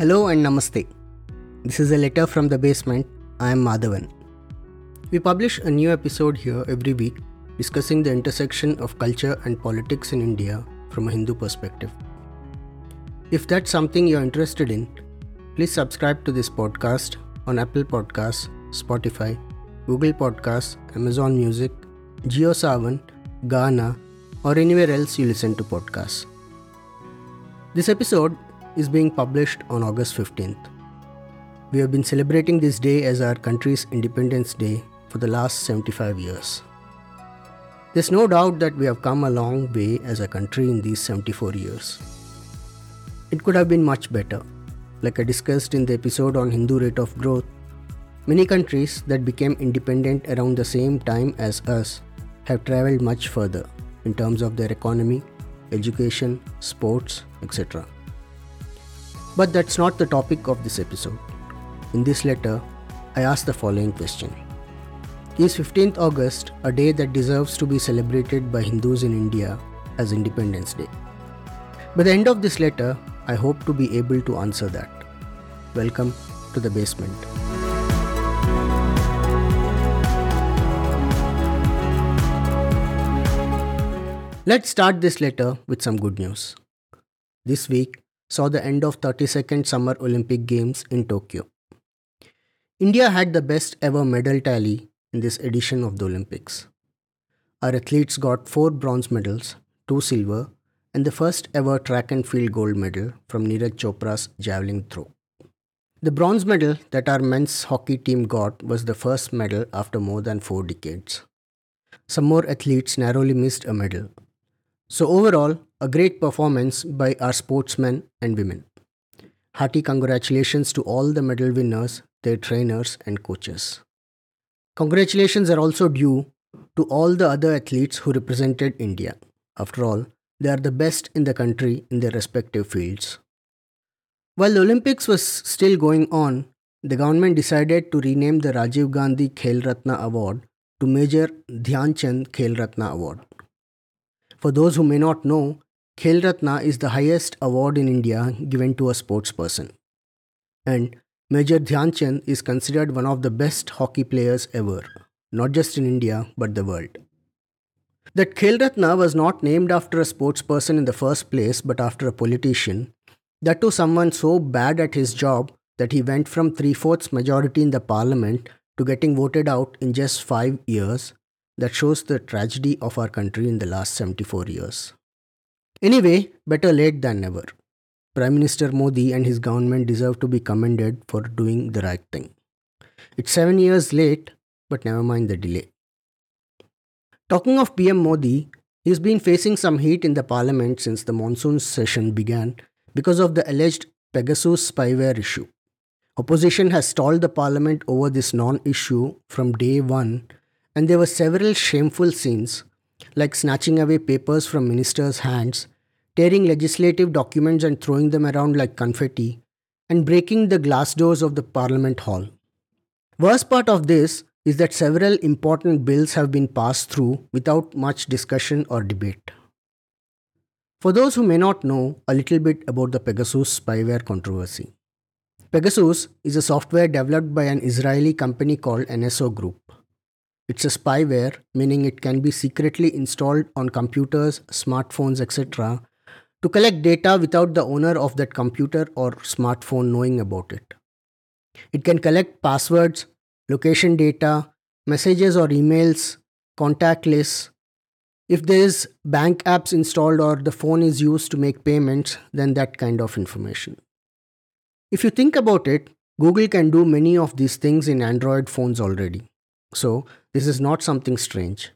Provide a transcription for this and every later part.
Hello and Namaste. This is a letter from the basement. I am Madhavan. We publish a new episode here every week discussing the intersection of culture and politics in India from a Hindu perspective. If that's something you're interested in, please subscribe to this podcast on Apple Podcasts, Spotify, Google Podcasts, Amazon Music, JioSaavn, Gaana, or anywhere else you listen to podcasts. This episode is being published on August 15th. We have been celebrating this day as our country's Independence Day for the last 75 years. There's no doubt that we have come a long way as a country in these 74 years. It could have been much better. Like I discussed in the episode on Hindu rate of growth, many countries that became independent around the same time as us have traveled much further in terms of their economy, education, sports, etc. But that's not the topic of this episode. In this letter, I ask the following question Is 15th August a day that deserves to be celebrated by Hindus in India as Independence Day? By the end of this letter, I hope to be able to answer that. Welcome to the basement. Let's start this letter with some good news. This week, saw the end of 32nd Summer Olympic Games in Tokyo. India had the best ever medal tally in this edition of the Olympics. Our athletes got 4 bronze medals, 2 silver, and the first ever track and field gold medal from Neeraj Chopra's javelin throw. The bronze medal that our men's hockey team got was the first medal after more than 4 decades. Some more athletes narrowly missed a medal. So, overall, a great performance by our sportsmen and women. Hearty congratulations to all the medal winners, their trainers, and coaches. Congratulations are also due to all the other athletes who represented India. After all, they are the best in the country in their respective fields. While the Olympics was still going on, the government decided to rename the Rajiv Gandhi Khel Ratna Award to Major Dhyan Chand Khel Ratna Award. For those who may not know, Khel Ratna is the highest award in India given to a sports person. And Major Dhyan Chand is considered one of the best hockey players ever, not just in India but the world. That Khel Ratna was not named after a sports person in the first place but after a politician, that too someone so bad at his job that he went from three fourths majority in the parliament to getting voted out in just five years, that shows the tragedy of our country in the last 74 years. Anyway, better late than never. Prime Minister Modi and his government deserve to be commended for doing the right thing. It's seven years late, but never mind the delay. Talking of PM Modi, he's been facing some heat in the parliament since the monsoon session began because of the alleged Pegasus spyware issue. Opposition has stalled the parliament over this non issue from day one, and there were several shameful scenes like snatching away papers from ministers' hands, tearing legislative documents and throwing them around like confetti, and breaking the glass doors of the Parliament Hall. Worst part of this is that several important bills have been passed through without much discussion or debate. For those who may not know a little bit about the Pegasus spyware controversy, Pegasus is a software developed by an Israeli company called NSO Group. It's a spyware, meaning it can be secretly installed on computers, smartphones, etc., to collect data without the owner of that computer or smartphone knowing about it. It can collect passwords, location data, messages or emails, contact lists. If there is bank apps installed or the phone is used to make payments, then that kind of information. If you think about it, Google can do many of these things in Android phones already. So, this is not something strange.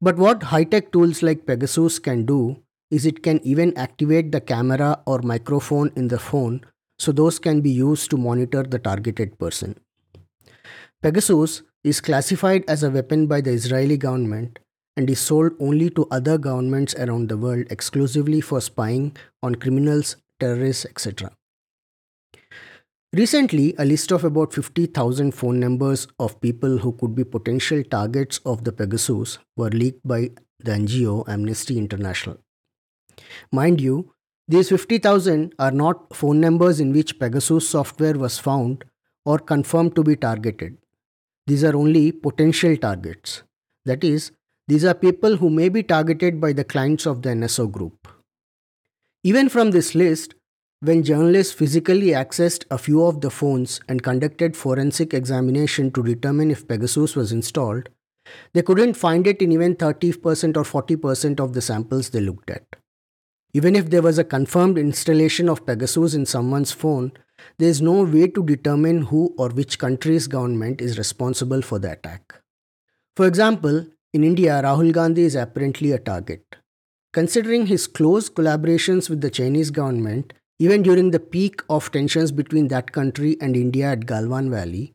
But what high tech tools like Pegasus can do is it can even activate the camera or microphone in the phone so those can be used to monitor the targeted person. Pegasus is classified as a weapon by the Israeli government and is sold only to other governments around the world exclusively for spying on criminals, terrorists, etc. Recently, a list of about 50,000 phone numbers of people who could be potential targets of the Pegasus were leaked by the NGO Amnesty International. Mind you, These 50,000 are not phone numbers in which Pegasus software was found or confirmed to be targeted. These are only potential targets. That is, these are people who may be targeted by the clients of the NSO group. Even from this list, when journalists physically accessed a few of the phones and conducted forensic examination to determine if Pegasus was installed, they couldn't find it in even 30% or 40% of the samples they looked at. Even if there was a confirmed installation of Pegasus in someone's phone, there is no way to determine who or which country's government is responsible for the attack. For example, in India, Rahul Gandhi is apparently a target. Considering his close collaborations with the Chinese government, even during the peak of tensions between that country and India at Galwan Valley,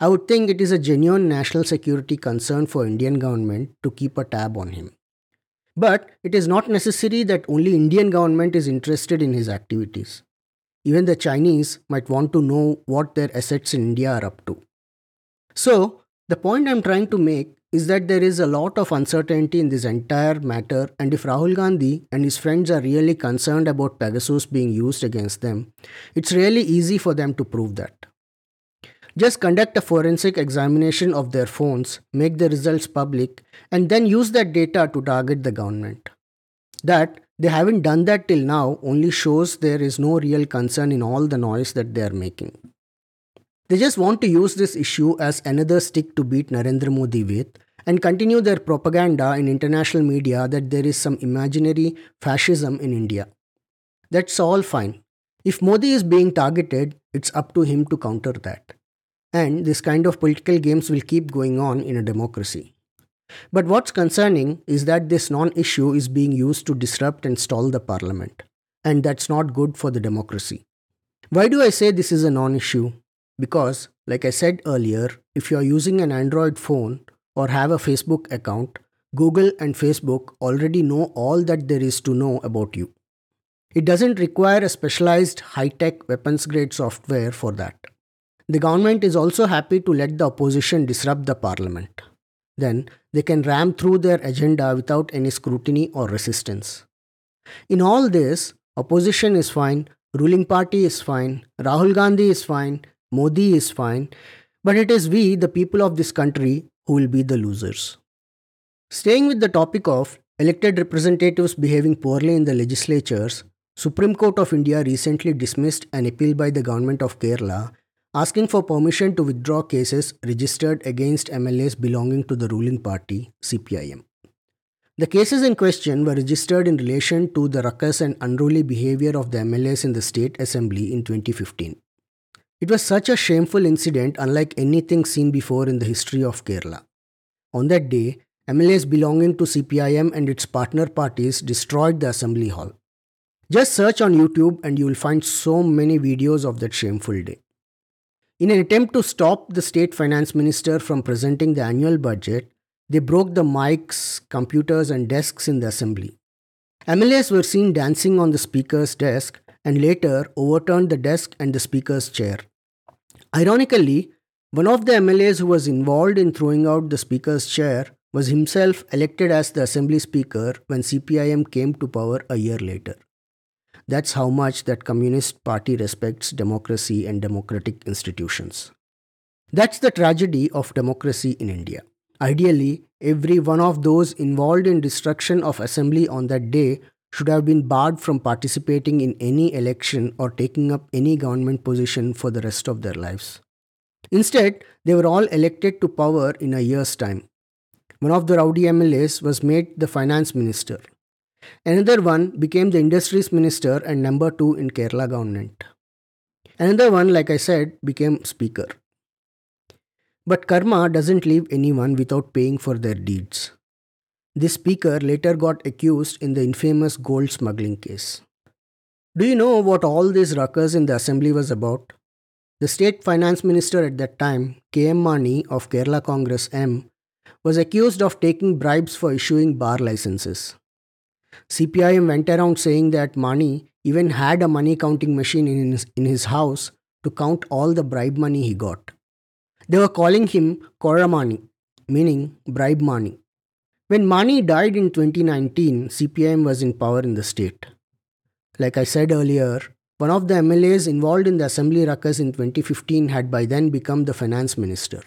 I would think it is a genuine national security concern for Indian government to keep a tab on him. But it is not necessary that only Indian government is interested in his activities. Even the Chinese might want to know what their assets in India are up to. So, the point I'm trying to make is that there is a lot of uncertainty in this entire matter, and if Rahul Gandhi and his friends are really concerned about Pegasus being used against them, it's really easy for them to prove that. Just conduct a forensic examination of their phones, make the results public, and then use that data to target the government. That they haven't done that till now only shows there is no real concern in all the noise that they are making. They just want to use this issue as another stick to beat Narendra Modi with and continue their propaganda in international media that there is some imaginary fascism in India. That's all fine. If Modi is being targeted, it's up to him to counter that. And this kind of political games will keep going on in a democracy. But what's concerning is that this non issue is being used to disrupt and stall the parliament. And that's not good for the democracy. Why do I say this is a non issue? Because, like I said earlier, if you are using an Android phone, or have a Facebook account, Google and Facebook already know all that there is to know about you. It doesn't require a specialized high tech weapons grade software for that. The government is also happy to let the opposition disrupt the parliament. Then they can ram through their agenda without any scrutiny or resistance. In all this, opposition is fine, ruling party is fine, Rahul Gandhi is fine, Modi is fine, but it is we, the people of this country, who will be the losers. Staying with the topic of elected representatives behaving poorly in the legislatures, Supreme Court of India recently dismissed an appeal by the government of Kerala asking for permission to withdraw cases registered against MLAs belonging to the ruling party CPIM. The cases in question were registered in relation to the ruckus and unruly behavior of the MLAs in the state assembly in 2015. It was such a shameful incident, unlike anything seen before in the history of Kerala. On that day, MLAs belonging to CPIM and its partner parties destroyed the assembly hall. Just search on YouTube and you will find so many videos of that shameful day. In an attempt to stop the state finance minister from presenting the annual budget, they broke the mics, computers, and desks in the assembly. MLAs were seen dancing on the speaker's desk and later overturned the desk and the speaker's chair. Ironically, one of the MLAs who was involved in throwing out the speaker's chair was himself elected as the assembly speaker when CPIM came to power a year later. That's how much that Communist Party respects democracy and democratic institutions. That's the tragedy of democracy in India. Ideally, every one of those involved in destruction of assembly on that day should have been barred from participating in any election or taking up any government position for the rest of their lives. Instead, they were all elected to power in a year's time. One of the rowdy MLAs was made the finance minister. Another one became the industries minister and number two in Kerala government. Another one, like I said, became speaker. But karma doesn't leave anyone without paying for their deeds. This speaker later got accused in the infamous gold smuggling case. Do you know what all this ruckus in the assembly was about? The state finance minister at that time, K.M. Mani of Kerala Congress M, was accused of taking bribes for issuing bar licenses. CPIM went around saying that Mani even had a money counting machine in his, in his house to count all the bribe money he got. They were calling him Koramani, meaning bribe money. When Mani died in 2019, CPIM was in power in the state. Like I said earlier, one of the MLAs involved in the assembly ruckus in 2015 had by then become the finance minister.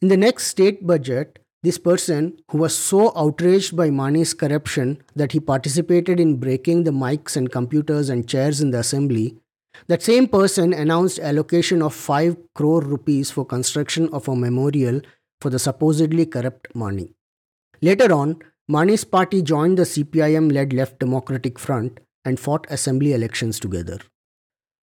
In the next state budget, this person, who was so outraged by Mani's corruption that he participated in breaking the mics and computers and chairs in the assembly, that same person announced allocation of 5 crore rupees for construction of a memorial for the supposedly corrupt Mani. Later on, Mani's party joined the CPIM led Left Democratic Front and fought assembly elections together.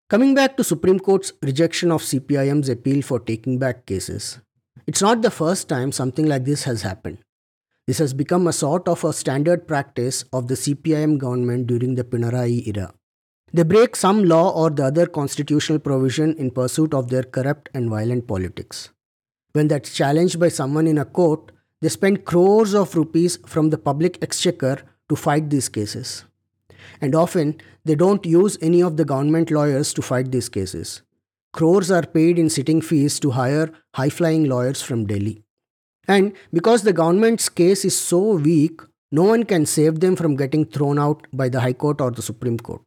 Coming back to Supreme Court's rejection of CPIM's appeal for taking back cases, it's not the first time something like this has happened. This has become a sort of a standard practice of the CPIM government during the Pinarayi era. They break some law or the other constitutional provision in pursuit of their corrupt and violent politics. When that's challenged by someone in a court, they spend crores of rupees from the public exchequer to fight these cases. And often, they don't use any of the government lawyers to fight these cases. Crores are paid in sitting fees to hire high flying lawyers from Delhi. And because the government's case is so weak, no one can save them from getting thrown out by the High Court or the Supreme Court.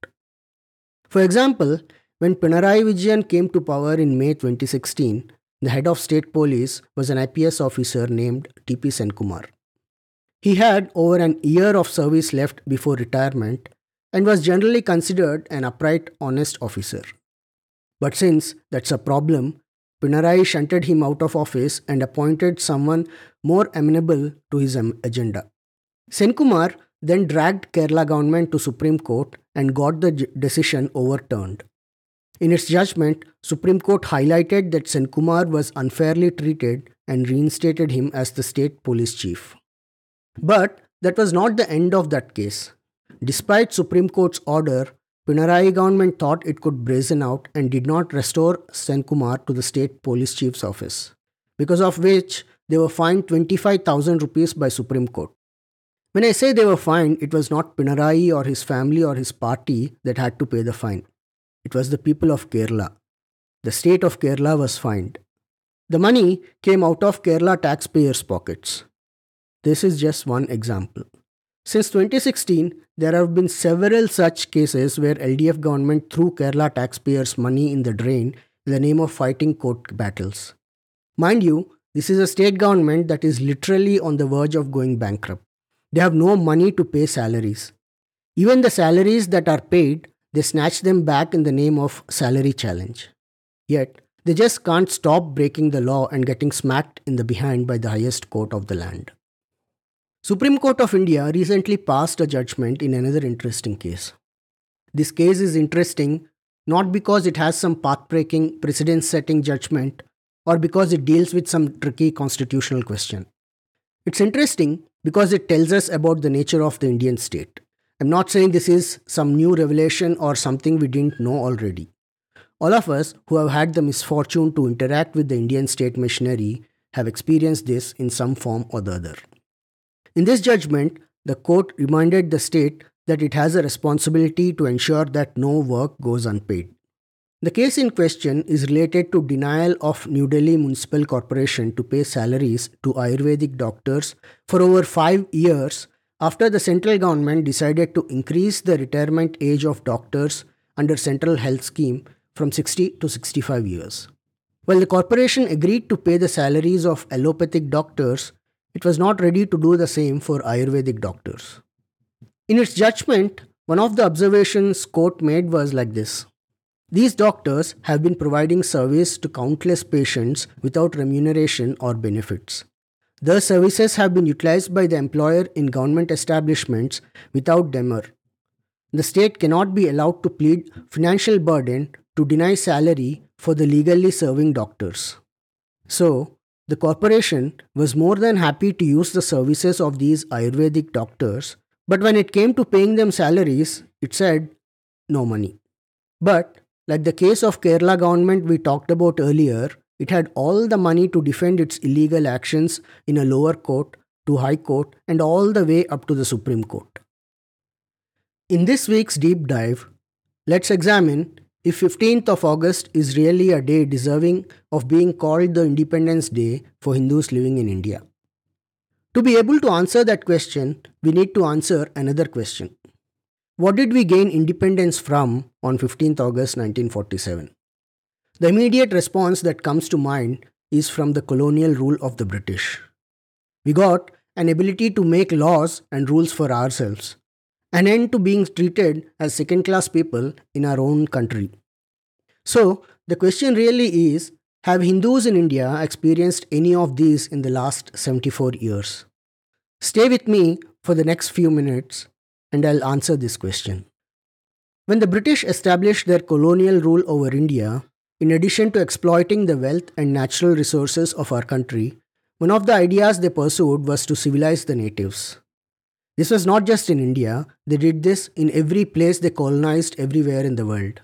For example, when Pinarayi Vijayan came to power in May 2016, the head of state police was an IPS officer named TP Senkumar. He had over an year of service left before retirement and was generally considered an upright, honest officer. But since that's a problem, Pinarayi shunted him out of office and appointed someone more amenable to his agenda. Senkumar then dragged Kerala government to Supreme Court and got the decision overturned. In its judgment, Supreme Court highlighted that Senkumar was unfairly treated and reinstated him as the state police chief. But that was not the end of that case. Despite Supreme Court's order, Pinarayi government thought it could brazen out and did not restore Senkumar to the state police chief's office, because of which they were fined 25,000 rupees by Supreme Court. When I say they were fined, it was not Pinarayi or his family or his party that had to pay the fine. It was the people of Kerala. The state of Kerala was fined. The money came out of Kerala taxpayers' pockets. This is just one example. Since 2016, there have been several such cases where LDF government threw Kerala taxpayers' money in the drain in the name of fighting court battles. Mind you, this is a state government that is literally on the verge of going bankrupt. They have no money to pay salaries. Even the salaries that are paid they snatch them back in the name of salary challenge. Yet, they just can't stop breaking the law and getting smacked in the behind by the highest court of the land. Supreme Court of India recently passed a judgment in another interesting case. This case is interesting not because it has some path-breaking precedent-setting judgment or because it deals with some tricky constitutional question. It's interesting because it tells us about the nature of the Indian state. I'm not saying this is some new revelation or something we didn't know already. All of us who have had the misfortune to interact with the Indian state machinery have experienced this in some form or the other. In this judgment, the court reminded the state that it has a responsibility to ensure that no work goes unpaid. The case in question is related to denial of New Delhi Municipal Corporation to pay salaries to Ayurvedic doctors for over 5 years after the central government decided to increase the retirement age of doctors under central health scheme from 60 to 65 years. While the corporation agreed to pay the salaries of allopathic doctors, it was not ready to do the same for Ayurvedic doctors. In its judgment, one of the observations court made was like this. These doctors have been providing service to countless patients without remuneration or benefits. The services have been utilized by the employer in government establishments without demur. The state cannot be allowed to plead financial burden to deny salary for the legally serving doctors. So, the corporation was more than happy to use the services of these Ayurvedic doctors, but when it came to paying them salaries, it said no money. But, like the case of Kerala government we talked about earlier, it had all the money to defend its illegal actions in a lower court to high court and all the way up to the Supreme Court. In this week's deep dive, let's examine if 15th of August is really a day deserving of being called the Independence Day for Hindus living in India. To be able to answer that question, we need to answer another question. What did we gain independence from on 15th August 1947? The immediate response that comes to mind is from the colonial rule of the British. We got an ability to make laws and rules for ourselves, an end to being treated as second class people in our own country. So, the question really is Have Hindus in India experienced any of these in the last 74 years? Stay with me for the next few minutes and I'll answer this question. When the British established their colonial rule over India, in addition to exploiting the wealth and natural resources of our country, one of the ideas they pursued was to civilize the natives. This was not just in India, they did this in every place they colonized everywhere in the world.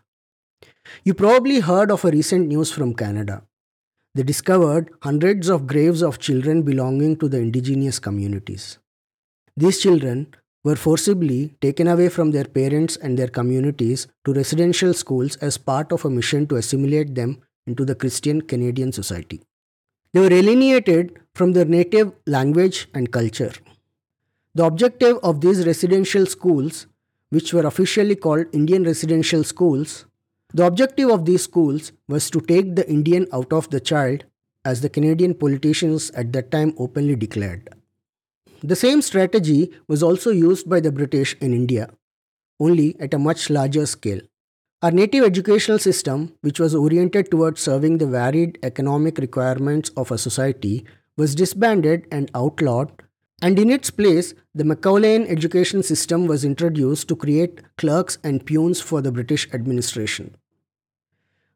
You probably heard of a recent news from Canada. They discovered hundreds of graves of children belonging to the indigenous communities. These children were forcibly taken away from their parents and their communities to residential schools as part of a mission to assimilate them into the Christian Canadian society. They were alienated from their native language and culture. The objective of these residential schools, which were officially called Indian residential schools, the objective of these schools was to take the Indian out of the child, as the Canadian politicians at that time openly declared. The same strategy was also used by the British in India, only at a much larger scale. Our native educational system, which was oriented towards serving the varied economic requirements of a society, was disbanded and outlawed, and in its place, the Macaulayan education system was introduced to create clerks and peons for the British administration.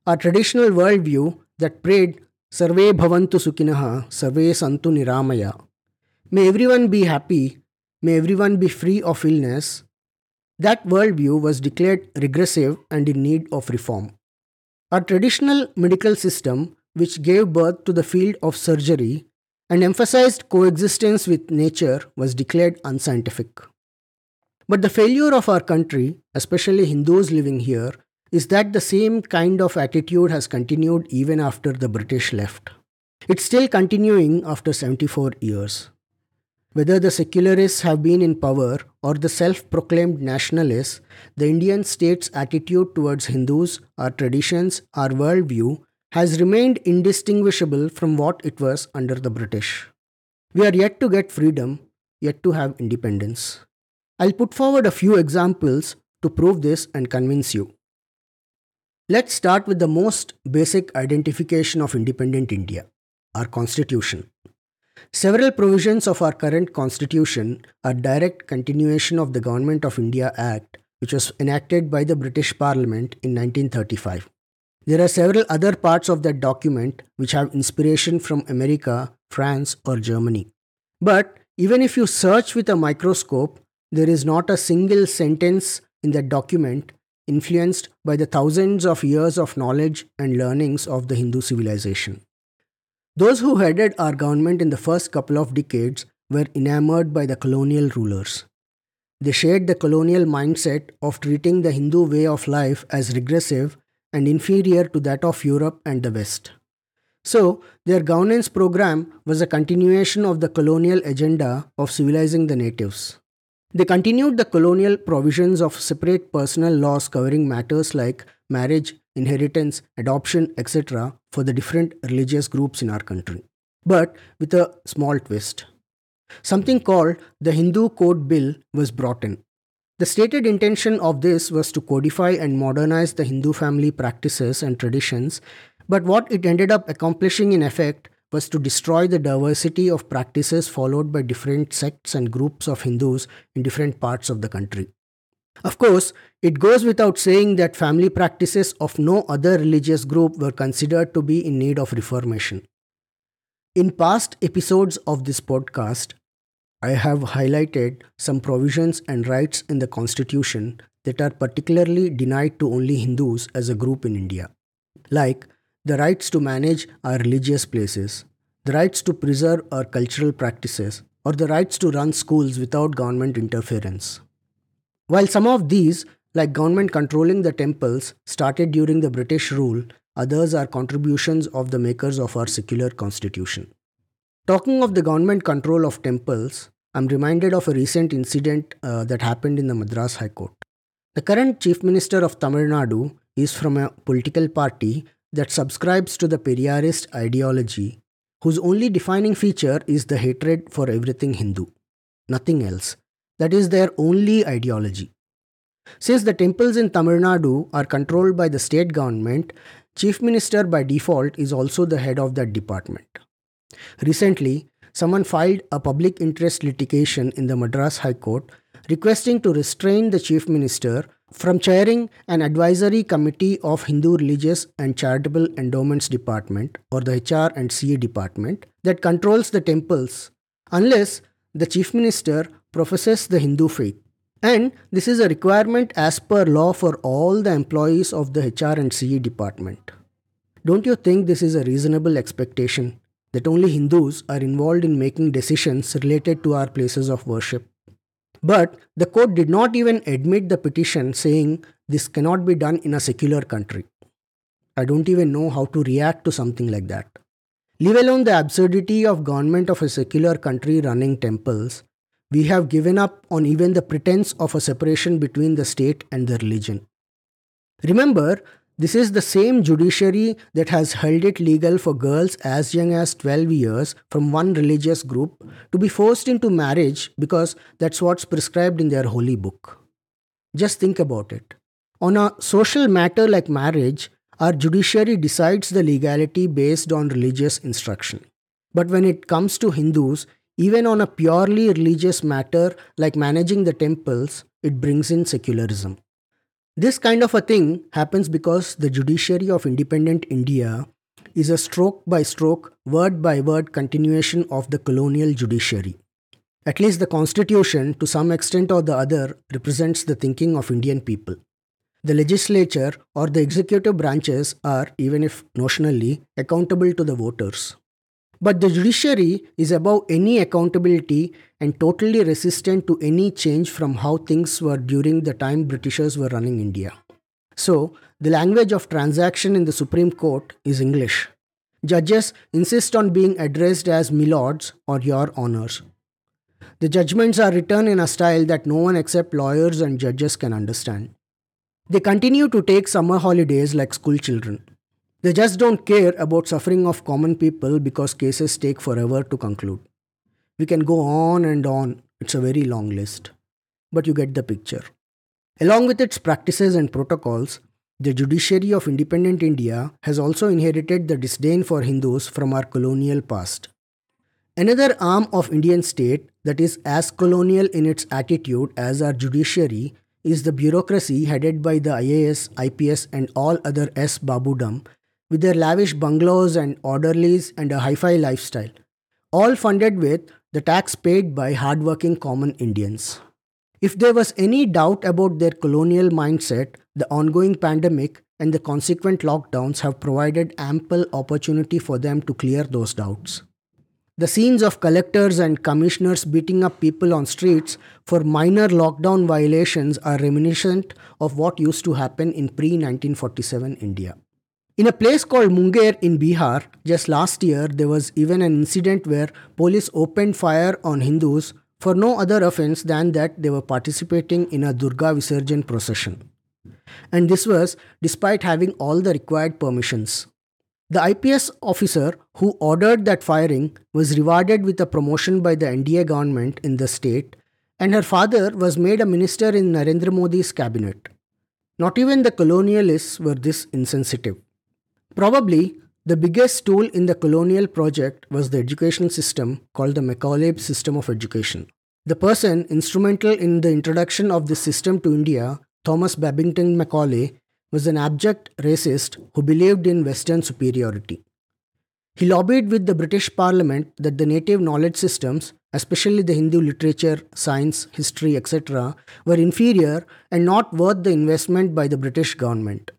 Our traditional worldview that prayed Sarve Bhavantu Sukhinaha, Sarve Santu Niramaya May everyone be happy, may everyone be free of illness, that worldview was declared regressive and in need of reform. Our traditional medical system, which gave birth to the field of surgery and emphasized coexistence with nature, was declared unscientific. But the failure of our country, especially Hindus living here, is that the same kind of attitude has continued even after the British left. It's still continuing after 74 years. Whether the secularists have been in power or the self proclaimed nationalists, the Indian state's attitude towards Hindus, our traditions, our worldview has remained indistinguishable from what it was under the British. We are yet to get freedom, yet to have independence. I'll put forward a few examples to prove this and convince you. Let's start with the most basic identification of independent India our constitution. Several provisions of our current constitution are direct continuation of the Government of India Act, which was enacted by the British Parliament in 1935. There are several other parts of that document which have inspiration from America, France, or Germany. But even if you search with a microscope, there is not a single sentence in that document influenced by the thousands of years of knowledge and learnings of the Hindu civilization. Those who headed our government in the first couple of decades were enamored by the colonial rulers. They shared the colonial mindset of treating the Hindu way of life as regressive and inferior to that of Europe and the West. So, their governance program was a continuation of the colonial agenda of civilizing the natives. They continued the colonial provisions of separate personal laws covering matters like marriage, inheritance, adoption, etc., for the different religious groups in our country. But with a small twist. Something called the Hindu Code Bill was brought in. The stated intention of this was to codify and modernize the Hindu family practices and traditions, but what it ended up accomplishing in effect was to destroy the diversity of practices followed by different sects and groups of Hindus in different parts of the country. Of course, it goes without saying that family practices of no other religious group were considered to be in need of reformation. In past episodes of this podcast, I have highlighted some provisions and rights in the constitution that are particularly denied to only Hindus as a group in India, like the rights to manage our religious places, the rights to preserve our cultural practices, or the rights to run schools without government interference. While some of these, like government controlling the temples, started during the British rule, others are contributions of the makers of our secular constitution. Talking of the government control of temples, I'm reminded of a recent incident uh, that happened in the Madras High Court. The current Chief Minister of Tamil Nadu is from a political party that subscribes to the Periyarist ideology, whose only defining feature is the hatred for everything Hindu. Nothing else. That is their only ideology. Since the temples in Tamil Nadu are controlled by the state government, Chief Minister by default is also the head of that department. Recently, someone filed a public interest litigation in the Madras High Court requesting to restrain the Chief Minister from chairing an advisory committee of Hindu Religious and Charitable Endowments Department or the HR and CE department that controls the temples unless the Chief Minister professes the Hindu faith. And this is a requirement as per law for all the employees of the HR and CE department. Don't you think this is a reasonable expectation that only Hindus are involved in making decisions related to our places of worship? But the court did not even admit the petition, saying this cannot be done in a secular country. I don't even know how to react to something like that. Leave alone the absurdity of government of a secular country running temples we have given up on even the pretense of a separation between the state and the religion. Remember, this is the same judiciary that has held it legal for girls as young as 12 years from one religious group to be forced into marriage because that's what's prescribed in their holy book. Just think about it. On a social matter like marriage, our judiciary decides the legality based on religious instruction. But when it comes to Hindus, even on a purely religious matter like managing the temples, it brings in secularism. This kind of a thing happens because the judiciary of independent India is a stroke by stroke, word by word continuation of the colonial judiciary. At least the constitution, to some extent or the other, represents the thinking of Indian people. The legislature or the executive branches are, even if notionally, accountable to the voters. But the judiciary is above any accountability and totally resistant to any change from how things were during the time Britishers were running India. So, the language of transaction in the Supreme Court is English. Judges insist on being addressed as milords or your honors. The judgments are written in a style that no one except lawyers and judges can understand. They continue to take summer holidays like school children. They just don't care about suffering of common people because cases take forever to conclude. We can go on and on, it's a very long list. But you get the picture. Along with its practices and protocols, the judiciary of independent India has also inherited the disdain for Hindus from our colonial past. Another arm of Indian state that is as colonial in its attitude as our judiciary is the bureaucracy headed by the IAS, IPS and all other S Babudam with their lavish bungalows and orderlies and a hi fi lifestyle, all funded with the tax paid by hardworking common Indians. If there was any doubt about their colonial mindset, the ongoing pandemic and the consequent lockdowns have provided ample opportunity for them to clear those doubts. The scenes of collectors and commissioners beating up people on streets for minor lockdown violations are reminiscent of what used to happen in pre 1947 India. In a place called Munger in Bihar, just last year, there was even an incident where police opened fire on Hindus for no other offense than that they were participating in a Durga Visarjan procession. And this was despite having all the required permissions. The IPS officer who ordered that firing was rewarded with a promotion by the NDA government in the state, and her father was made a minister in Narendra Modi's cabinet. Not even the colonialists were this insensitive. Probably the biggest tool in the colonial project was the education system called the Macaulay system of education. The person instrumental in the introduction of this system to India, Thomas Babington Macaulay, was an abject racist who believed in Western superiority. He lobbied with the British Parliament that the native knowledge systems, especially the Hindu literature, science, history, etc., were inferior and not worth the investment by the British government.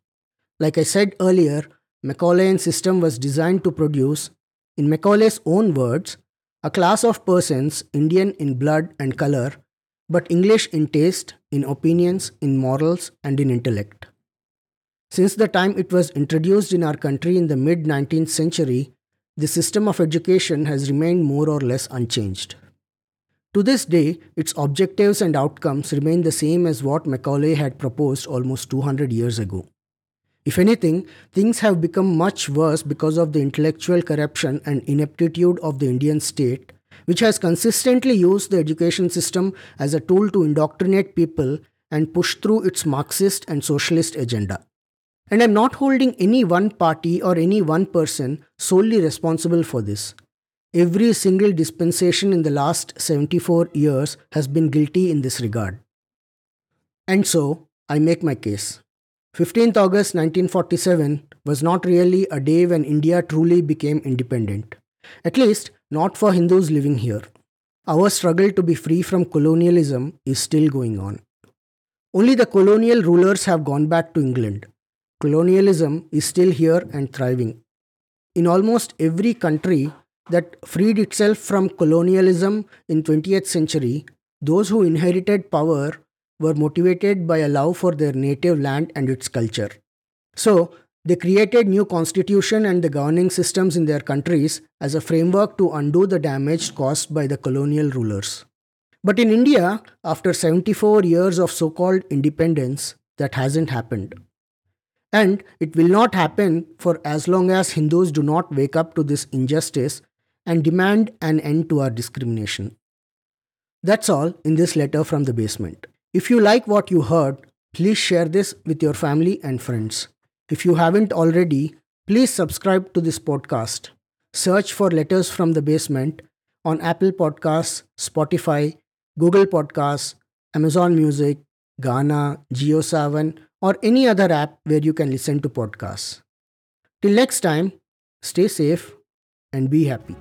Like I said earlier, Macaulay's system was designed to produce, in Macaulay's own words, a class of persons Indian in blood and color, but English in taste, in opinions, in morals, and in intellect. Since the time it was introduced in our country in the mid 19th century, the system of education has remained more or less unchanged. To this day, its objectives and outcomes remain the same as what Macaulay had proposed almost 200 years ago. If anything, things have become much worse because of the intellectual corruption and ineptitude of the Indian state, which has consistently used the education system as a tool to indoctrinate people and push through its Marxist and socialist agenda. And I'm not holding any one party or any one person solely responsible for this. Every single dispensation in the last 74 years has been guilty in this regard. And so, I make my case. 15th August 1947 was not really a day when India truly became independent. At least, not for Hindus living here. Our struggle to be free from colonialism is still going on. Only the colonial rulers have gone back to England. Colonialism is still here and thriving. In almost every country, that freed itself from colonialism in 20th century, those who inherited power were motivated by a love for their native land and its culture. So, they created new constitution and the governing systems in their countries as a framework to undo the damage caused by the colonial rulers. But in India, after 74 years of so-called independence, that hasn't happened. And it will not happen for as long as Hindus do not wake up to this injustice and demand an end to our discrimination. That's all in this letter from the basement. If you like what you heard, please share this with your family and friends. If you haven't already, please subscribe to this podcast. Search for Letters from the Basement on Apple Podcasts, Spotify, Google Podcasts, Amazon Music, Gaana, JioSaavn, or any other app where you can listen to podcasts. Till next time, stay safe and be happy.